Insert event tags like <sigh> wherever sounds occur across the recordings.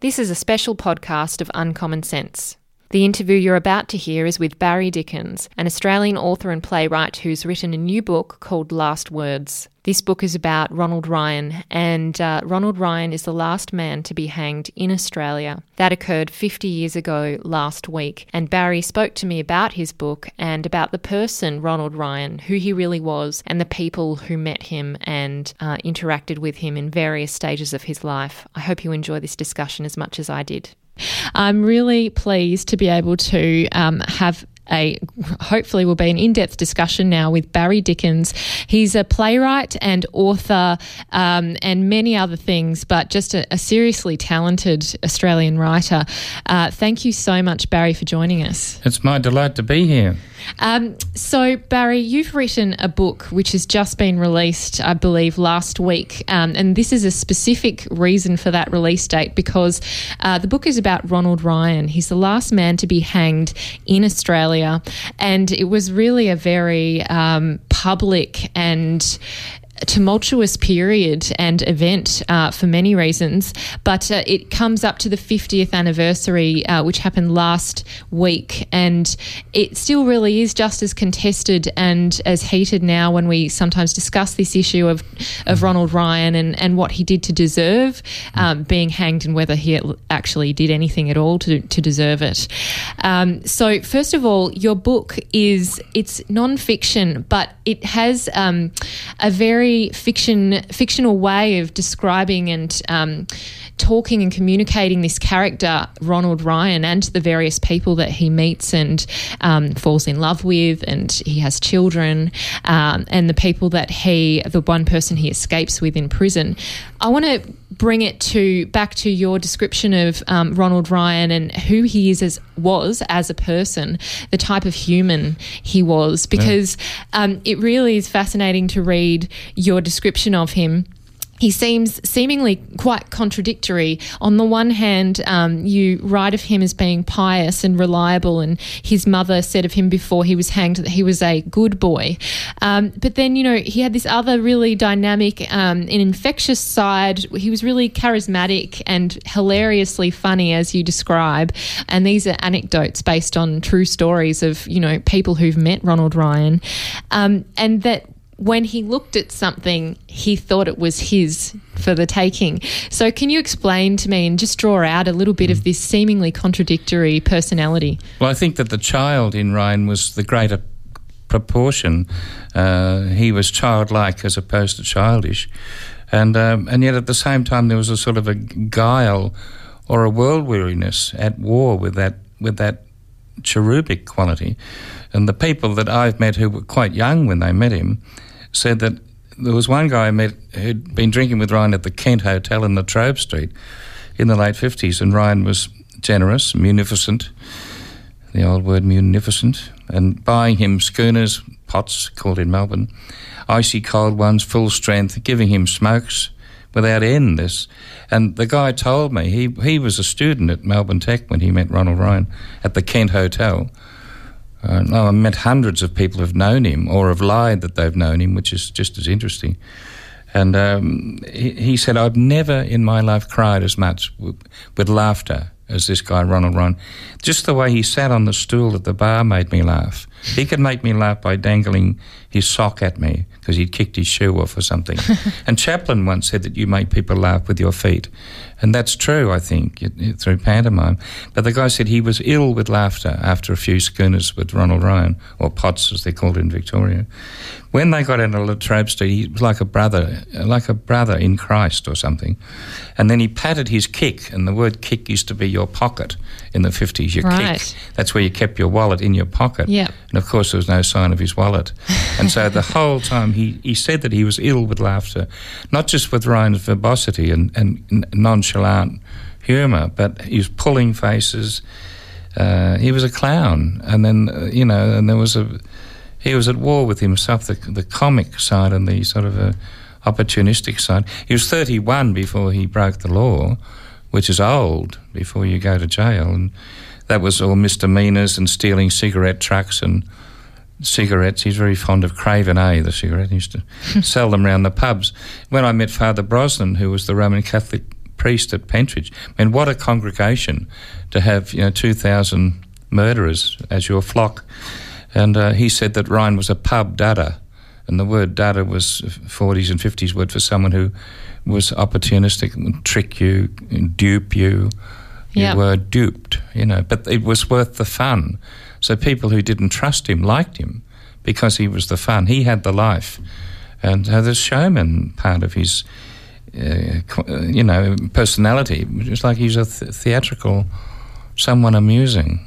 This is a special podcast of Uncommon Sense. The interview you're about to hear is with Barry Dickins, an Australian author and playwright who's written a new book called Last Words. This book is about Ronald Ryan, and uh, Ronald Ryan is the last man to be hanged in Australia. That occurred 50 years ago last week, and Barry spoke to me about his book and about the person, Ronald Ryan, who he really was, and the people who met him and uh, interacted with him in various stages of his life. I hope you enjoy this discussion as much as I did. I'm really pleased to be able to um, have a hopefully will be an in-depth discussion now with Barry Dickins. He's a playwright and author um, and many other things, but just a, a seriously talented Australian writer. Uh, thank you so much, Barry, for joining us. It's my delight to be here. Um, so, Barry, you've written a book which has just been released, I believe, last week. Um, and this is a specific reason for that release date because uh, the book is about Ronald Ryan. He's the last man to be hanged in Australia. And it was really a very um, public and tumultuous period and event uh, for many reasons, but uh, it comes up to the 50th anniversary, uh, which happened last week, and it still really is just as contested and as heated now when we sometimes discuss this issue of, of Ronald Ryan and, and what he did to deserve um, being hanged and whether he actually did anything at all to, to deserve it. Um, so, first of all, your book is it's non-fiction, but it has um, a very very fiction fictional way of describing and um, talking and communicating this character Ronald Ryan and the various people that he meets and um, falls in love with, and he has children, um, and the people that he, the one person he escapes with in prison. I want to bring it to back to your description of um, Ronald Ryan and who he is as was as a person, the type of human he was, because yeah. um, it really is fascinating to read your description of him he seems seemingly quite contradictory. On the one hand, um, you write of him as being pious and reliable, and his mother said of him before he was hanged that he was a good boy. Um, but then, you know, he had this other really dynamic um, and infectious side. He was really charismatic and hilariously funny, as you describe. And these are anecdotes based on true stories of, you know, people who've met Ronald Ryan. Um, and that when he looked at something, he thought it was his for the taking. So, can you explain to me and just draw out a little bit of this seemingly contradictory personality? Well, I think that the child in Ryan was the greater proportion. Uh, he was childlike as opposed to childish, and um, and yet at the same time there was a sort of a guile or a world weariness at war with that with that cherubic quality. And the people that I've met who were quite young when they met him said that there was one guy I met who'd been drinking with Ryan at the Kent Hotel in La Trobe Street in the late 50s, and Ryan was generous, munificent, the old word munificent, and buying him schooners, pots called in Melbourne, icy cold ones, full strength, giving him smokes without end. This, and the guy told me he he was a student at Melbourne Tech when he met Ronald Ryan at the Kent Hotel, uh, no, I met hundreds of people who've known him or have lied that they've known him, which is just as interesting. And um, he, he, said, I've never in my life cried as much with, with laughter as this guy, Ronald Ryan. Just the way he sat on the stool at the bar made me laugh. He could make me laugh by dangling his sock at me because he'd kicked his shoe off or something. <laughs> and Chaplin once said that you make people laugh with your feet. And that's true, I think, through pantomime. But the guy said he was ill with laughter after a few schooners with Ronald Ryan, or pots as they called in Victoria. When they got into Latrobe Street, he was like a brother, like a brother in Christ or something. And then he patted his kick, and the word kick used to be your pocket in the 50s. Your right. kick, that's where you kept your wallet in your pocket. Yeah. And of course, there was no sign of his wallet. And so the <laughs> whole time he, he said that he was ill with laughter, not just with Ryan's verbosity and, and nonchalant humour, but he was pulling faces. Uh, he was a clown. And then, uh, you know, and there was a. He was at war with himself, the, the comic side and the sort of a opportunistic side. He was 31 before he broke the law, which is old before you go to jail. And that was all misdemeanors and stealing cigarette trucks and cigarettes. He's very fond of Craven A, the cigarette. He used to <laughs> sell them around the pubs. When I met Father Brosnan, who was the Roman Catholic priest at Pentridge. I mean, what a congregation to have, you know, 2,000 murderers as your flock. And uh, he said that Ryan was a pub dudder. And the word dudder was 40s and 50s word for someone who was opportunistic, would trick you, dupe you. You Yep. were duped, you know, but it was worth the fun. So people who didn't trust him liked him because he was the fun. He had the life. And uh, the showman part of his, uh, you know, personality, it's like he's a th- theatrical, someone amusing.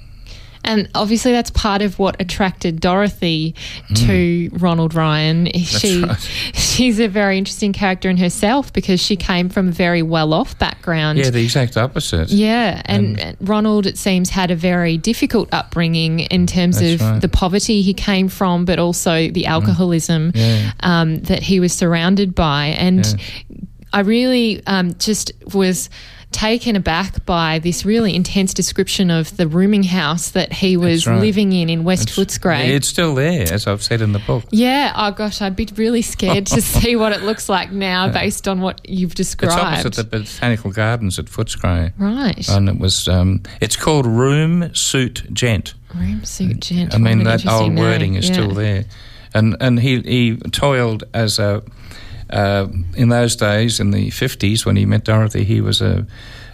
And obviously, that's part of what attracted Dorothy to Ronald Ryan. she, Hmm. right. <laughs> she's a very interesting character in herself because she came from a very well-off background. Yeah, the exact opposite. Yeah, and, Ronald, it seems, had a very difficult upbringing in terms of right. the poverty he came from, but also the alcoholism Yeah. um, that he was surrounded by. And I really um, just was taken aback by this really intense description of the rooming house that he was right. living in in West Footscray. It's still there, as I've said in the book. yeah, oh gosh, I'd be really scared to <laughs> see what it looks like now based on what you've described. It's opposite the Botanical Gardens at Footscray. right. And it was, um, it's called Room Suit Gent. Room suit gent. I mean, that old wording name. is Yeah. still there. And and he, he toiled as a, uh, in those days, in the 50s, when he met Dorothy, he was a,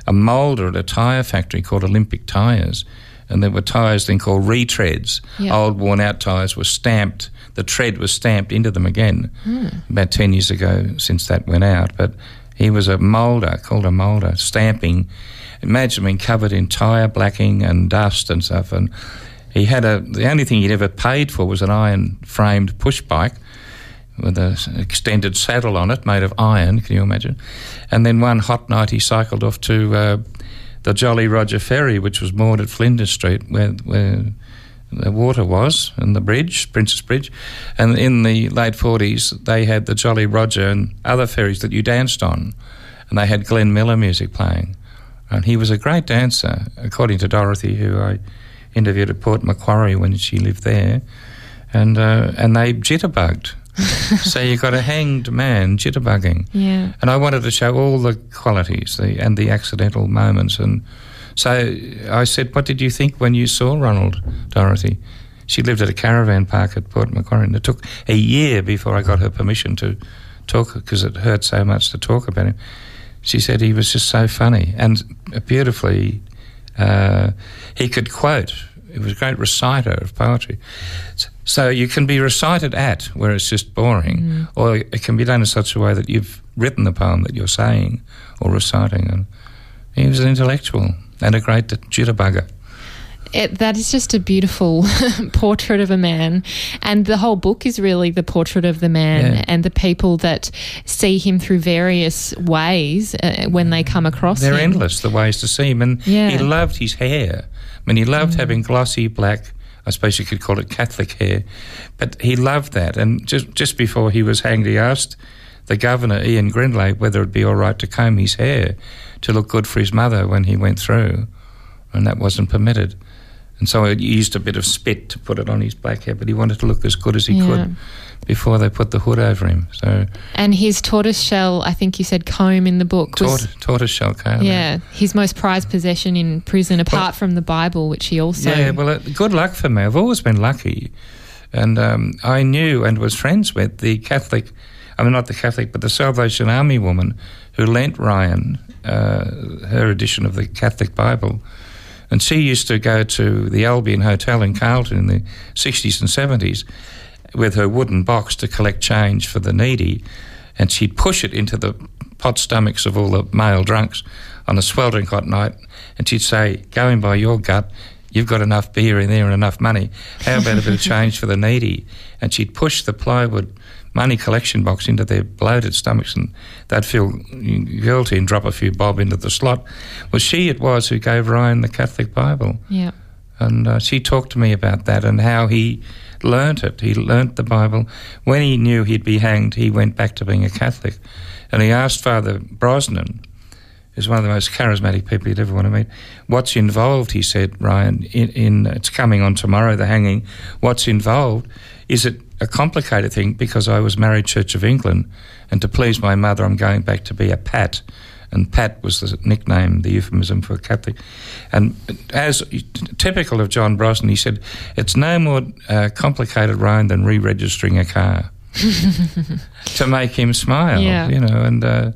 a moulder at a tyre factory called Olympic Tyres. And there were tyres then called retreads. Yeah. Old worn out tyres were stamped, the tread was stamped into them again Hmm. about 10 years ago since that went out. But he was a moulder, called a moulder, stamping. Imagine being covered in tyre blacking and dust and stuff. And he had a, the only thing he'd ever paid for was an iron framed push bike with an extended saddle on it made of iron, can you imagine? And then one hot night he cycled off to uh, the Jolly Roger Ferry, which was moored at Flinders Street, where, where the water was, and the bridge, Princes Bridge. And in the late 40s, they had the Jolly Roger and other ferries that you danced on. And they had Glenn Miller music playing. And he was a great dancer, according to Dorothy, who I interviewed at Port Macquarie when she lived there. And, uh, and they jitterbugged. <laughs> so you've got a hanged man jitterbugging. Yeah. And I wanted to show all the qualities the, and the accidental moments. And so I said, What did you think when you saw Ronald, Dorothy? She lived at a caravan park at Port Macquarie, and it took a year before I got her permission to talk because it hurt so much to talk about him. She said he was just so funny and beautifully. Uh, he could quote. He was a great reciter of poetry. So you can be recited at where it's just boring, or it can be done in such a way that you've written the poem that you're saying or reciting. And he was an intellectual and a great jitterbugger. It, that is just a beautiful <laughs> portrait of a man. And the whole book is really the portrait of the man Yeah. and the people that see him through various ways uh, when they come across him. They're him. endless, the ways to see him. And Yeah. he loved his hair. Mean, he loved having glossy black, I suppose you could call it Catholic hair, but he loved that. And just, just before he was hanged, he asked the governor, Ian Grindlay, whether it'd be all right to comb his hair to look good for his mother when he went through. And that wasn't permitted. And so he used a bit of spit to put it on his black hair, but he wanted to look as good as he Yeah. could before they put the hood over him. So And his tortoiseshell, I think you said comb in the book, was. tortoise, tortoise shell comb. Yeah, his most prized possession in prison, apart from the Bible, which he also. Yeah, well, uh, good luck for me. I've always been lucky. And um, I knew and was friends with the Catholic, I mean, not the Catholic, but the Salvation Army woman who lent Ryan uh, her edition of the Catholic Bible. And she used to go to the Albion Hotel in Carlton in the 60s and 70s with her wooden box to collect change for the needy. And she'd push it into the pot stomachs of all the male drunks on a sweltering hot night. And she'd say, going by your gut, you've got enough beer in there and enough money. How about a bit of change for the needy? And she'd push the plywood money collection box into their bloated stomachs and they'd feel guilty and drop a few bob into the slot. Well, she it was who gave Ryan the Catholic Bible. Yeah. And uh, she talked to me about that and how he learnt it. He learnt the Bible. When he knew he'd be hanged, he went back to being a Catholic. And he asked Father Brosnan, who's one of the most charismatic people you'd ever want to meet, what's involved, he said, Ryan, in, in it's coming on tomorrow, the hanging. What's involved? Is it a complicated thing because I was married Church of England and to please my mother, I'm going back to be a pat and Pat was the nickname, the euphemism for Catholic. And as typical of John Brosnan, he said, "It's no more uh, complicated, Ryan, than re-registering a car." <laughs> to make him smile, Yeah. you know, and uh,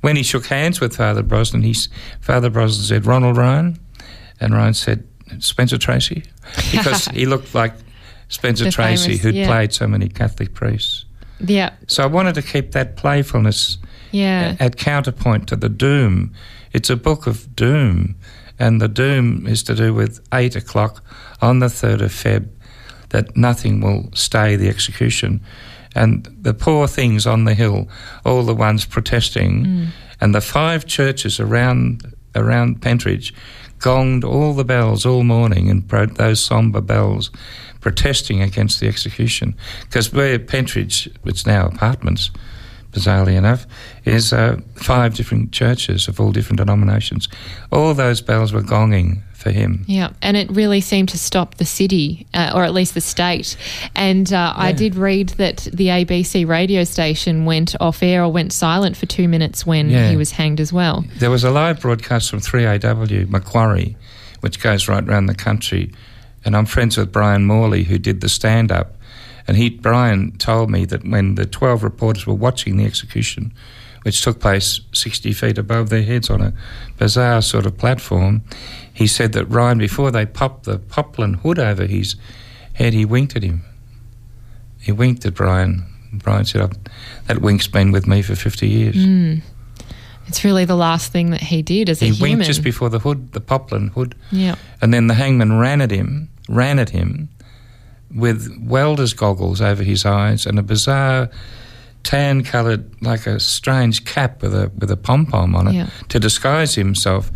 when he shook hands with Father Brosnan, he's, Father Brosnan said, Ronald Ryan, and Ryan said, Spencer Tracy, <laughs> because he looked like Spencer The Tracy, famous- who'd yeah. played so many Catholic priests. Yeah. So I wanted to keep that playfulness Yeah. at counterpoint to the doom. It's a book of doom, and the doom is to do with eight o'clock on the 3rd of Feb, that nothing will stay the execution. And the poor things on the hill, all the ones protesting, mm. and the five churches around around Pentridge gonged all the bells all morning and pro- those sombre bells protesting against the execution. Because where Pentridge, it's now apartments, bizarrely enough, is uh, five different churches of all different denominations. All those bells were gonging for him. Yeah, and it really seemed to stop the city, uh, or at least the state. And uh, I did read that the ABC radio station went off air or went silent for two minutes when Yeah. he was hanged as well. There was a live broadcast from 3AW Macquarie, which goes right around the country, and I'm friends with Brian Morley, who did the stand up. And he, Brian, told me that when the 12 reporters were watching the execution, which took place 60 feet above their heads on a bizarre sort of platform, he said that Ryan, before they popped the poplin hood over his head, he winked at him. He winked at Brian. Brian said, "I've- That wink's been with me for 50 years. Mm. It's really the last thing that he did as a human. He winked just before the hood, the poplin hood, yeah, and then the hangman ran at him, ran at him with welder's goggles over his eyes and a bizarre tan coloured, like a strange cap with a with a pom pom on it Yeah. to disguise himself,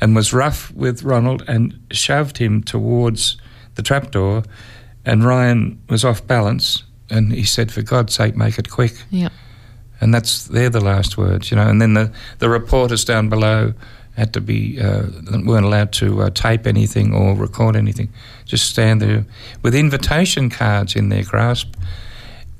and was rough with Ronald and shoved him towards the trapdoor, and Ryan was off balance, and he said, "For God's sake, make it quick." yeah, and that's they're the last words, you know. And then the the reporters down below had to be uh, weren't allowed to uh, tape anything or record anything, just stand there with invitation cards in their grasp.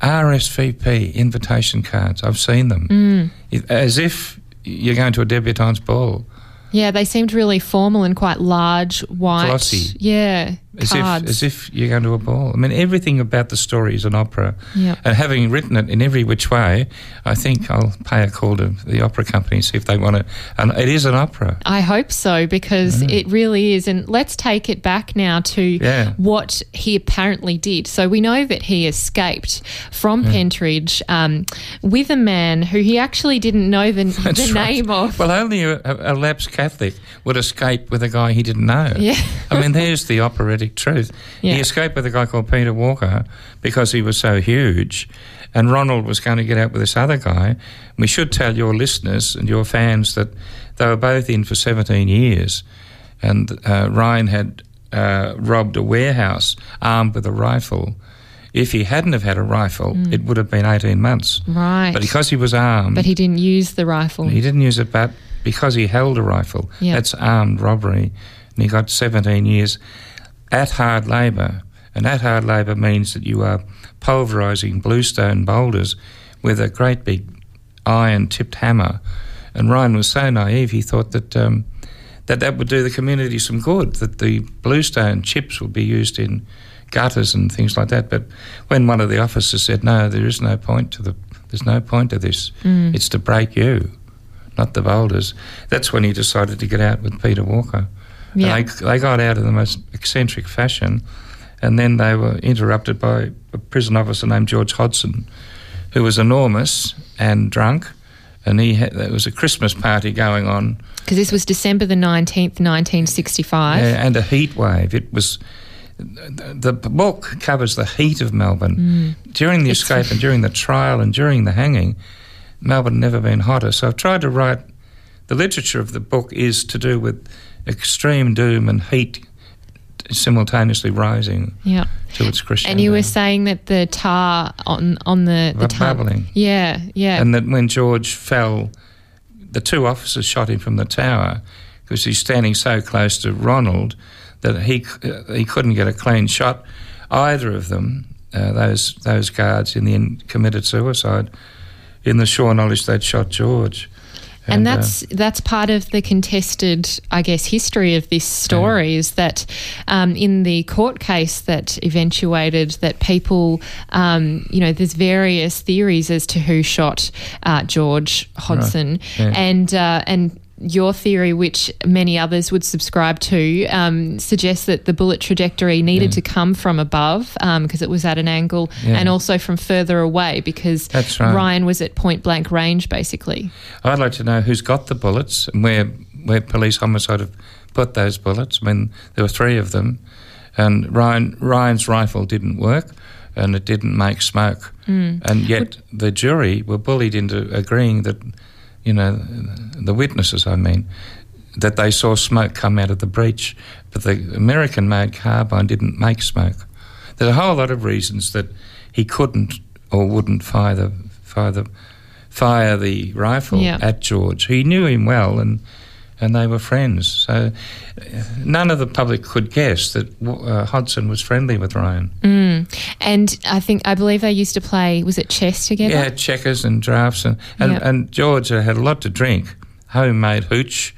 RSVP invitation cards. I've seen them, Mm. As if you're going to a debutante's ball. yeah. They seemed really formal and quite large, white. Glossy. Yeah, As cards. if, as if you're going to a ball. I mean, everything about the story is an opera. Yeah. And having written it in every which way, I think I'll pay a call to the opera company see if they want it. And it is an opera. I hope so because Mm. it really is. And let's take it back now to Yeah. what he apparently did. So we know that he escaped from Pentridge um, with a man who he actually didn't know the, <laughs> the right. name of. Well, only a, a, a lapsed Catholic would escape with a guy he didn't know. Yeah. I mean, there's the operatic <laughs> truth. Yeah. He escaped with a guy called Peter Walker because he was so huge, and Ronald was going to get out with this other guy. We should tell your listeners and your fans that they were both in for 17 years, and uh, Ryan had uh, robbed a warehouse armed with a rifle. If he hadn't have had a rifle, it would have been 18 months. Right. But because he was armed, But he didn't use the rifle. he didn't use it, but because he held a rifle, Yeah. that's armed robbery, and he got 17 years at hard labour. And at hard labour means that you are pulverising bluestone boulders with a great big iron tipped hammer. And Ryan was so naive, he thought that. Um, that that would do the community some good, that the bluestone chips would be used in gutters and things like that. But when one of the officers said, no, there is no point to the, there's no point to this, Mm. it's to break you, not the boulders. That's when he decided to get out with Peter Walker. Yeah. And they, they got out in the most eccentric fashion, and then they were interrupted by a prison officer named George Hodson, who was enormous and drunk, and he had, there was a Christmas party going on, Because this was December the 19th, 1965. yeah, and a heat wave. It was the, book covers the heat of Melbourne mm. during the It's- escape and during the trial and during the hanging. Melbourne had never been hotter. So I've tried to write. The literature of the book is to do with extreme doom and heat simultaneously rising Yeah. to its crescendo. And you were saying that the tar on on the, the tar- bubbling. Yeah, yeah. and that when George fell, the two officers shot him from the tower because he's standing so close to Ronald that he uh, he couldn't get a clean shot. Either of them, uh, those those guards, in the end committed suicide in the sure knowledge they'd shot George. And, and uh, that's uh, that's part of the contested, I guess, history of this story yeah. is that um, in the court case that eventuated, that people, um, you know, there's various theories as to who shot uh, George Hodson, right. yeah. and uh, and your theory, which many others would subscribe to, um, suggests that the bullet trajectory needed yeah. to come from above because um, it was at an angle yeah. and also from further away because right. Ryan was at point blank range, basically. I'd like to know who's got the bullets and where, where police homicide have put those bullets. I mean, there were three of them, and Ryan Ryan's rifle didn't work and it didn't make smoke. Mm. And yet Would, the jury were bullied into agreeing that you know, the witnesses, I mean, that they saw smoke come out of the breach. but the American made carbine didn't make smoke. There's a whole lot of reasons that he couldn't or wouldn't fire the fire the fire the rifle yeah. at George. He knew him well and and they were friends. So uh, none of the public could guess that uh, Hodson was friendly with Ryan. Mm. And I think I believe they used to play was it chess together? Yeah, checkers and drafts, and and, yep. and George had a lot to drink, homemade hooch,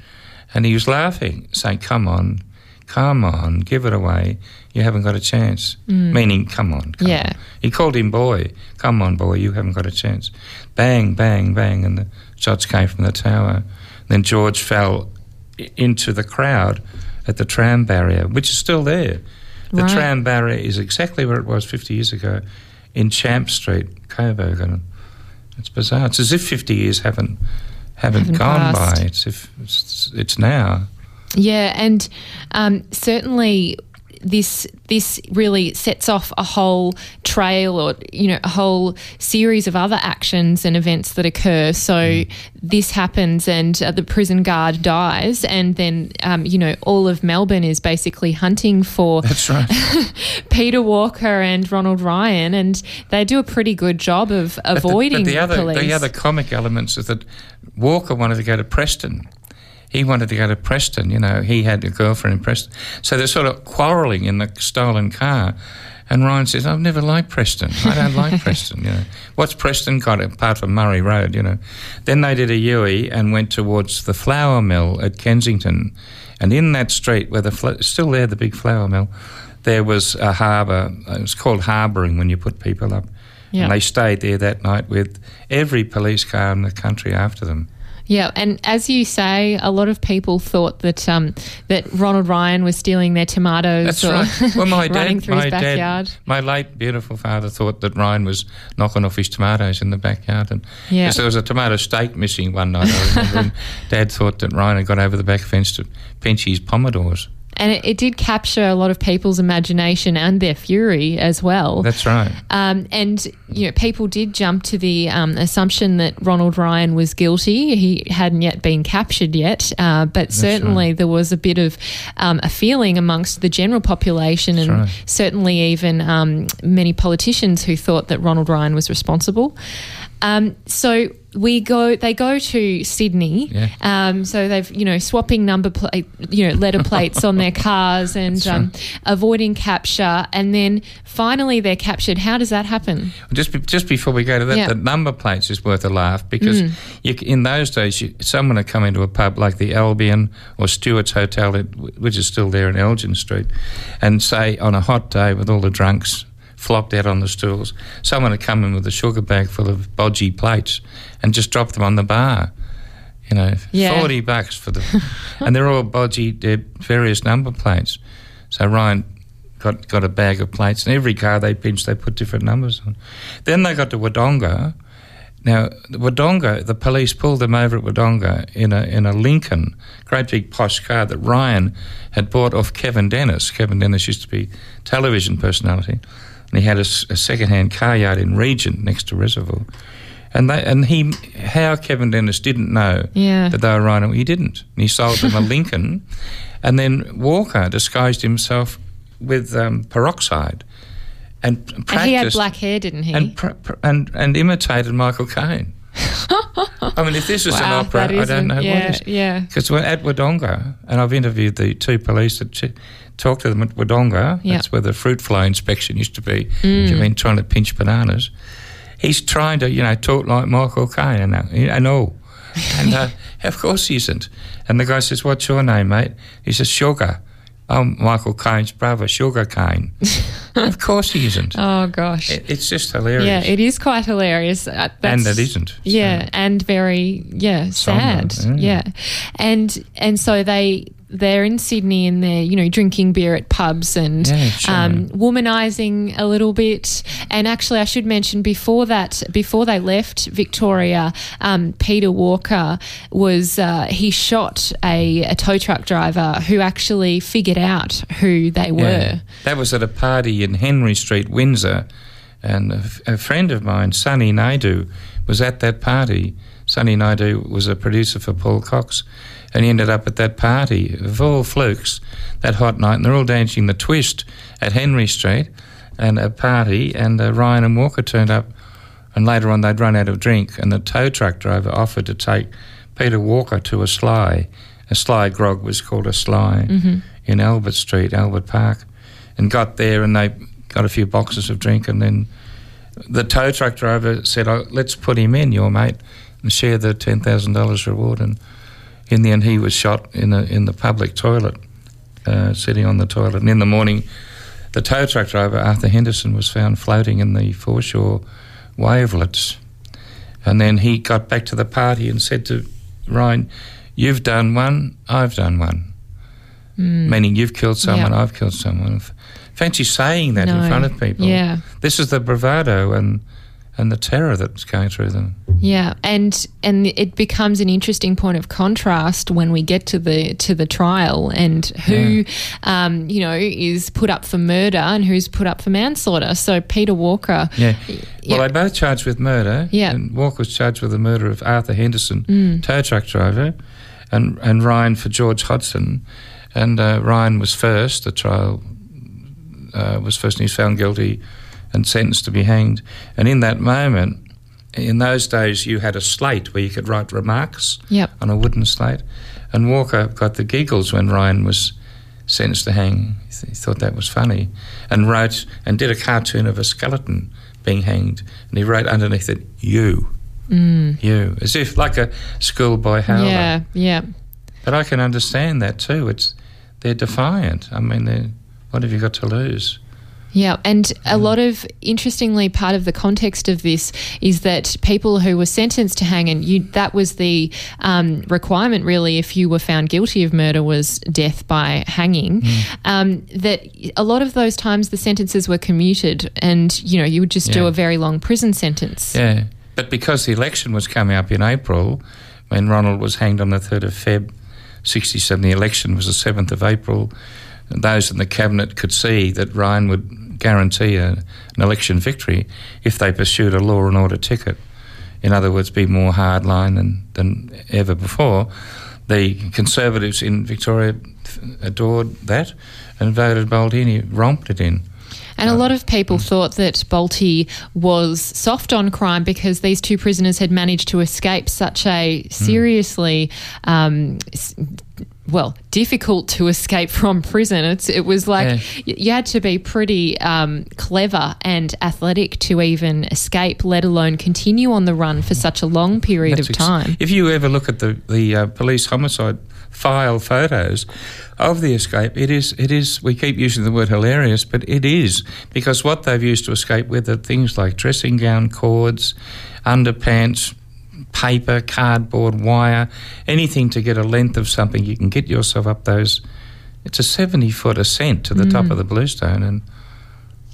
and he was laughing, saying, "Come on." Come on, give it away. You haven't got a chance. Mm. Meaning, come on. Come yeah. On. He called him boy. Come on, boy, you haven't got a chance. Bang, bang, bang, and the shots came from the tower. Then George fell into the crowd at the tram barrier, which is still there. The right. tram barrier is exactly where it was 50 years ago in Champ Street, Coburg. And it's bizarre. It's as if 50 years haven't haven't, haven't gone passed. by. It's if it's, it's now. Yeah, and um, certainly this this really sets off a whole trail or you know a whole series of other actions and events that occur so mm. this happens and uh, the prison guard dies and then um, you know all of Melbourne is basically hunting for that's right <laughs> Peter Walker and Ronald Ryan and they do a pretty good job of avoiding but the, but the other police. the other comic elements is that Walker wanted to go to Preston he wanted to go to Preston. You know, he had a girlfriend in Preston. So they're sort of quarrelling in the stolen car. And Ryan says, I've never liked Preston. I don't like <laughs> Preston. You know, what's Preston got apart from Murray Road? You know, then they did a U-turn and went towards the flour mill at Kensington, and in that street where the fl- still there, the big flour mill, there was a harbour. It was called harbouring when you put people up, and they stayed there that night with every police car in the country after them. Yeah, and as you say, a lot of people thought that um, that Ronald Ryan was stealing their tomatoes That's right. <laughs> well, my dad, through my his backyard. Dad, my late beautiful father thought that Ryan was knocking off his tomatoes in the backyard, and yeah. there was a tomato steak missing one night. I remember, and <laughs> Dad thought that Ryan had got over the back fence to pinch his pomidors and it, it, did capture a lot of people's imagination and their fury as well. That's right. Um, and you know, people did jump to the um, assumption that Ronald Ryan was guilty. He hadn't yet been captured yet, uh, but That's certainly right. there was a bit of um, a feeling amongst the general population, That's and right. certainly even um, many politicians who thought that Ronald Ryan was responsible. Um, so we go. They go to Sydney. Yeah. Um, so they've you know swapping number plate, you know letter plates on their <laughs> cars and um, avoiding capture, and then finally they're captured. How does that happen? Just be, just before we go to that, yeah. the number plates is worth a laugh because mm. you, in those days you, someone would come into a pub like the Albion or Stewart's Hotel, which is still there in Elgin Street, and say on a hot day with all the drunks flopped out on the stools. Someone had come in with a sugar bag full of bodgy plates and just dropped them on the bar. You know, yeah. 40 bucks for them. and they're all bodgy, they're various number plates. So Ryan got, got a bag of plates, and every car they pinched, they put different numbers on. Then they got to Wodonga. Now, Wodonga, the police pulled them over at Wodonga in a, in a Lincoln, great big posh car that Ryan had bought off Kevin Dennis. Kevin Dennis used to be television personality and he had a, a second-hand car yard in Regent next to Reservoir. And they, and he, how Kevin Dennis didn't know yeah. that they were rhino, he didn't. And he sold them a <laughs> Lincoln, and then Walker disguised himself with um, peroxide and practiced. And he had black hair, didn't he? And pr- pr- and, and imitated Michael Caine. <laughs> I mean, if this is wow, an opera, I don't know yeah, what is. Yeah, because we're at Wodonga, and I've interviewed the two police that talked to them at Wodonga. Yep. That's where the fruit fly inspection used to be. Mm. You've been trying to pinch bananas. He's trying to, you know, talk like Michael Caine and, and all. And uh, <laughs> of course he isn't. And the guy says, What's your name, mate? He says, Sugar. Oh, Michael Caine's brother, Sugar Caine. <laughs> of course he isn't. Oh gosh. It, it's just hilarious. Yeah, it is quite hilarious. Uh, and that's- it isn't. so- Yeah, and very yeah sad. yeah. Yeah, and and so they they're in Sydney and they're you know drinking beer at pubs and Yeah, sure. um, womanizing a little bit. And actually, I should mention before that, before they left Victoria, um, Peter Walker was uh, he shot a, a tow truck driver who actually figured out who they were. Yeah. That was at a party in Henry Street, Windsor, and a, f- a friend of mine, Sonny Naidu, was at that party. Sonny Naidu was a producer for Paul Cox, and he ended up at that party of all flukes that hot night, and they're all dancing the twist at Henry Street, and a party, and uh, Ryan and Walker turned up, and later on they'd run out of drink, and the tow truck driver offered to take Peter Walker to a sly. A sly grog was called a sly in Albert Street, Albert Park, and got there and they got a few boxes of drink, and then the tow truck driver said, oh, "Let's put him in, your mate, and share the ten thousand dollars reward." And in the end, he was shot in the in the public toilet, uh, sitting on the toilet. And in the morning, the tow truck driver Arthur Henderson was found floating in the foreshore wavelets. And then he got back to the party and said to Ryan, "You've done one, I've done one." Meaning you've killed someone, Yeah. I've killed someone. Fancy saying that in front of people. Yeah. This is the bravado and and the terror that's going through them. Yeah, and and it becomes an interesting point of contrast when we get to the to the trial and who, um, you know, is put up for murder and who's put up for manslaughter. So Peter Walker, Yeah. Yeah. Well, they both charged with murder. Yeah. And Walker was charged with the murder of Arthur Henderson, tow truck driver, and and Ryan for George Hodson, And uh, Ryan was first. The trial uh, was first, and he was found guilty and sentenced to be hanged. And in that moment, in those days, you had a slate where you could write remarks Yep. on a wooden slate. And Walker got the giggles when Ryan was sentenced to hang. He, thought that was funny. And wrote and did a cartoon of a skeleton being hanged. And he wrote underneath it, You. Mm. You. As if like a schoolboy howler. yeah, yeah, But I can understand that too. It's They're defiant. I mean, they're, what have you got to lose? Yeah, and a lot of interestingly, part of the context of this is that people who were sentenced to hang, and you, that was the um, requirement really, if you were found guilty of murder, was death by hanging. Um, that a lot of those times the sentences were commuted, and you know you would just do a very long prison sentence. Yeah. But because the election was coming up in April, when Ronald was hanged on the 3rd of Feb 67, the election was the 7th of April, and those in the cabinet could see that Ryan would guarantee a, an election victory if they pursued a law and order ticket. In other words, be more hardline than, than ever before. The Conservatives in Victoria adored that and voted Bolte in, romped it in. And a uh, lot of people mm. thought that Bolte was soft on crime because these two prisoners had managed to escape such a mm. seriously, um, well, difficult to escape from prison. It's, it was like Yeah. y- you had to be pretty um, clever and athletic to even escape, let alone continue on the run for such a long period That's of ex- time. If you ever look at the the uh, police homicide file photos of the escape, it is it is. We keep using the word hilarious, but it is because what they've used to escape with are things like dressing gown cords, underpants. Paper, cardboard, wire, anything to get a length of something, you can get yourself up those. It's a seventy foot ascent to the top of the Bluestone, and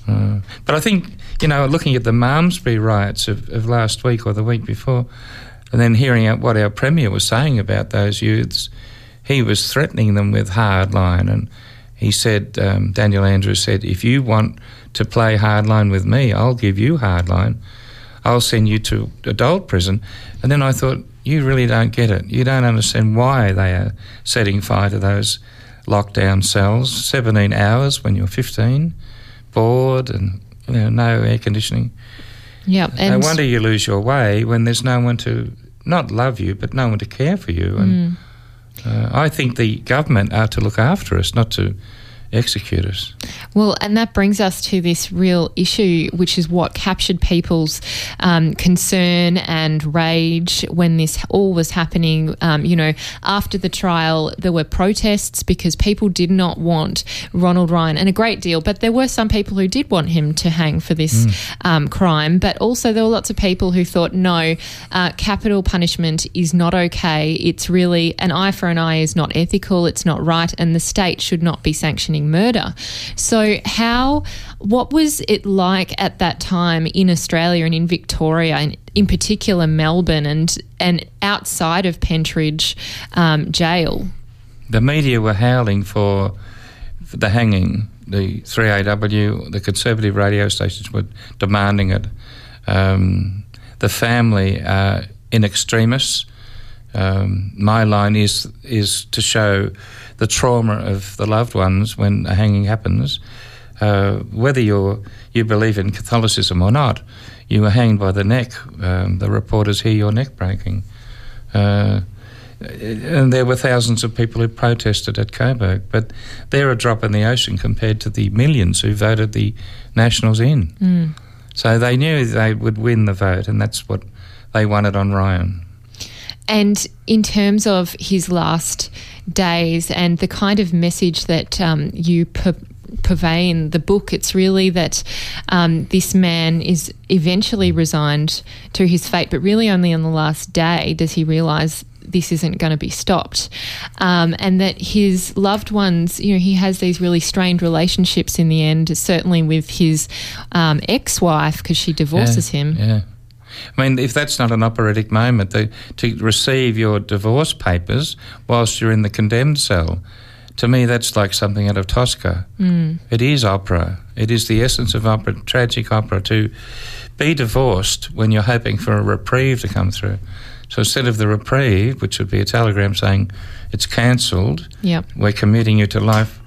uh, but I think, you know, looking at the Malmsbury riots of, of last week or the week before, and then hearing out what our Premier was saying about those youths, he was threatening them with hardline. And he said, um, Daniel Andrews said, if you want to play hardline with me, I'll give you hardline. I'll send you to adult prison. And then I thought, you really don't get it. You don't understand why they are setting fire to those lockdown cells. 17 hours when you're 15 bored and you know, no air conditioning. Yeah, and no wonder you lose your way when there's no one to not love you, but no one to care for you. And Mm. uh, I think the government are to look after us, not to execute us. Well, and that brings us to this real issue, which is what captured people's um, concern and rage when this all was happening. Um, you know, after the trial, there were protests because people did not want Ronald Ryan, and a great deal, but there were some people who did want him to hang for this mm. um, crime. But also, there were lots of people who thought, no, uh, capital punishment is not okay. It's really an eye for an eye is not ethical, it's not right, and the state should not be sanctioning murder. So, how, what was it like at that time in Australia and in Victoria, and in particular Melbourne, and and outside of Pentridge um, jail? The media were howling for the hanging. The 3AW, the conservative radio stations were demanding it. Um, the family in extremis. Um, my line is is to show the trauma of the loved ones when a hanging happens. Uh, whether you you believe in Catholicism or not, you were hanged by the neck. Um, the reporters hear your neck breaking. Uh, and there were thousands of people who protested at Coburg, but they're a drop in the ocean compared to the millions who voted the Nationals in. Mm. So they knew they would win the vote, and that's what they wanted on Ryan. And in terms of his last days and the kind of message that um, you per- purvey in the book, it's really that um, this man is eventually resigned to his fate, but really only on the last day does he realise this isn't going to be stopped. Um, and that his loved ones, you know, he has these really strained relationships in the end, certainly with his um, ex wife because she divorces yeah, him. Yeah. I mean, if that's not an operatic moment, the, to receive your divorce papers whilst you're in the condemned cell, to me, that's like something out of Tosca. Mm. It is opera. It is the essence of opera, tragic opera, to be divorced when you're hoping for a reprieve to come through. So instead of the reprieve, which would be a telegram saying it's cancelled, yep. we're committing you to life,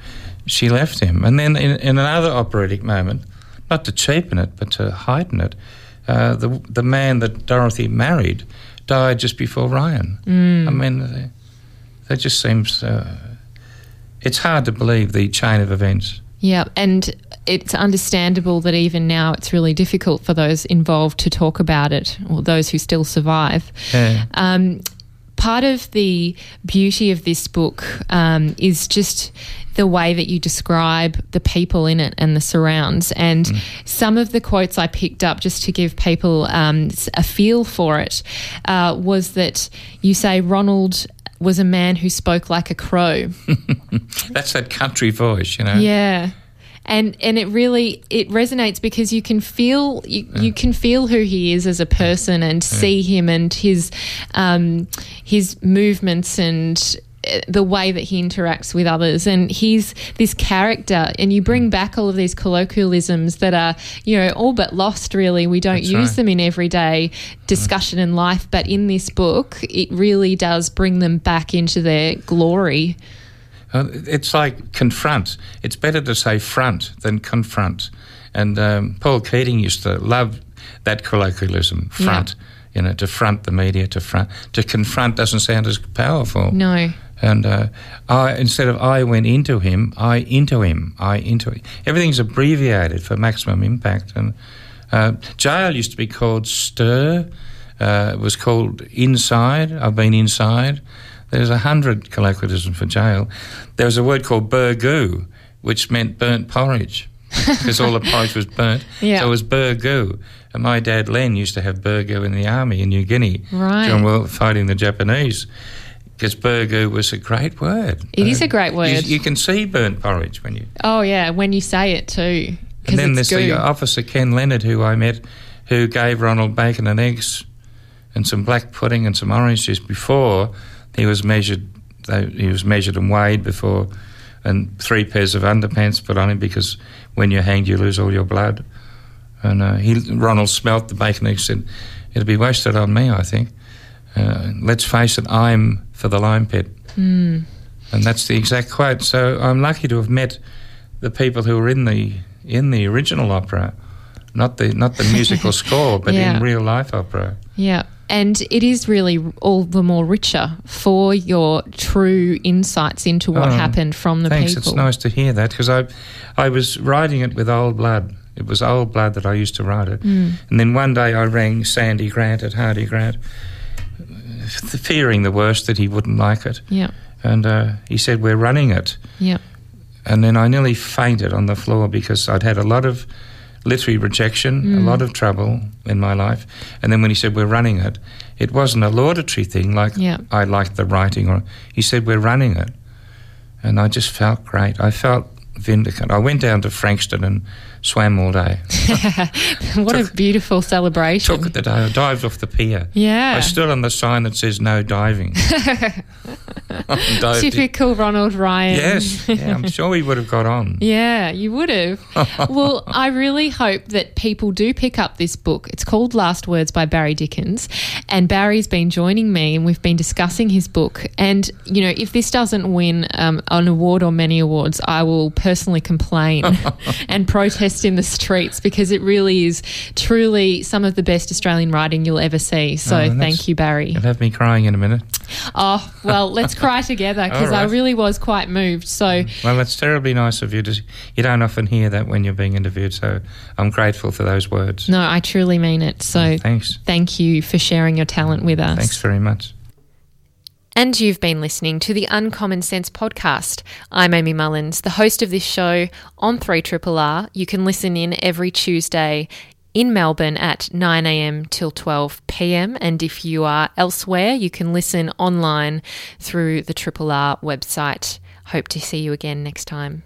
she left him. And then in, in another operatic moment, not to cheapen it, but to heighten it, uh, the the man that Dorothy married died just before Ryan. Mm. I mean, that just seems. Uh, it's hard to believe the chain of events. Yeah, and it's understandable that even now it's really difficult for those involved to talk about it, or those who still survive. Yeah. Um, part of the beauty of this book um, is just the way that you describe the people in it and the surrounds. And mm. some of the quotes I picked up just to give people um, a feel for it uh, was that you say Ronald was a man who spoke like a crow. <laughs> That's that country voice, you know. Yeah and and it really it resonates because you can feel you, yeah. you can feel who he is as a person and yeah. see him and his um, his movements and the way that he interacts with others and he's this character and you bring back all of these colloquialisms that are you know all but lost really we don't That's use right. them in everyday discussion in life but in this book it really does bring them back into their glory uh, it's like confront. It's better to say front than confront. And um, Paul Keating used to love that colloquialism, front. Yeah. You know, to front the media, to front, to confront doesn't sound as powerful. No. And uh, I, instead of I went into him, I into him, I into him. Everything's abbreviated for maximum impact. And uh, jail used to be called stir. Uh, it was called inside. I've been inside. There's a hundred colloquialisms for jail. There was a word called burgoo, which meant burnt porridge, <laughs> because all the porridge was burnt. Yeah. So it was burgoo. And my dad Len used to have burgoo in the army in New Guinea right. during fighting the Japanese. Because burgoo was a great word. It is a great word. You, you, can see burnt porridge when you. Oh yeah, when you say it too. And then there's goo. the officer Ken Leonard who I met, who gave Ronald bacon and eggs, and some black pudding and some orange juice before he was measured. He was measured and weighed before, and three pairs of underpants put on him because when you're hanged, you lose all your blood. And uh, he, Ronald smelt the bacon. and He said, "It'll be wasted on me, I think." Uh, let's face it, I'm for the lime pit. Mm. And that's the exact quote. So I'm lucky to have met the people who were in the in the original opera, not the not the musical <laughs> score, but yeah. in real life opera. Yeah. and it is really all the more richer for your true insights into what Oh, happened from the Thanks. people. It's nice to hear that because I, I was writing it with old blood. It was old blood that I used to write it. Mm. And then one day I rang Sandy Grant at Hardie Grant, fearing the worst that he wouldn't like it. Yeah, And uh, he said, We're running it. yeah, And then I nearly fainted on the floor because I'd had a lot of literary rejection, a Mm. lot of trouble in my life. And then when he said, We're running it, it wasn't a laudatory thing like Yeah. I liked the writing, or he said, We're running it. And I just felt great. I felt vindicated. I went down to Frankston and swam all day. <laughs> what a beautiful celebration. Took the day. I dived off the pier. yeah, I stood on the sign that says no diving. <laughs> Dived in. typical Ronald Ryan. Yes, yeah, I'm sure he would have got on. <laughs> Yeah, you would have. well, I really hope that people do pick up this book. It's called Last Words by Barry Dickins. And Barry's been joining me and we've been discussing his book. And, you know, if this doesn't win um, an award or many awards, I will personally complain and protest in the streets because it really is truly some of the best Australian writing you'll ever see. So Oh, thank you, Barry. You'll have me crying in a minute. Oh, well, let's <laughs> cry together because All I really was quite moved. So, Well, that's terribly nice of you. To, you don't often hear that when you're being interviewed, so I'm grateful for those words. no, I truly mean it. So, Thanks. Thank you for sharing your talent with us. Thanks very much. And you've been listening to the Uncommon Sense podcast. I'm Amy Mullins, the host of this show on 3RRR. You can listen in every Tuesday in Melbourne at 9am till 12pm. And if you are elsewhere, you can listen online through the Triple R website. Hope to see you again next time.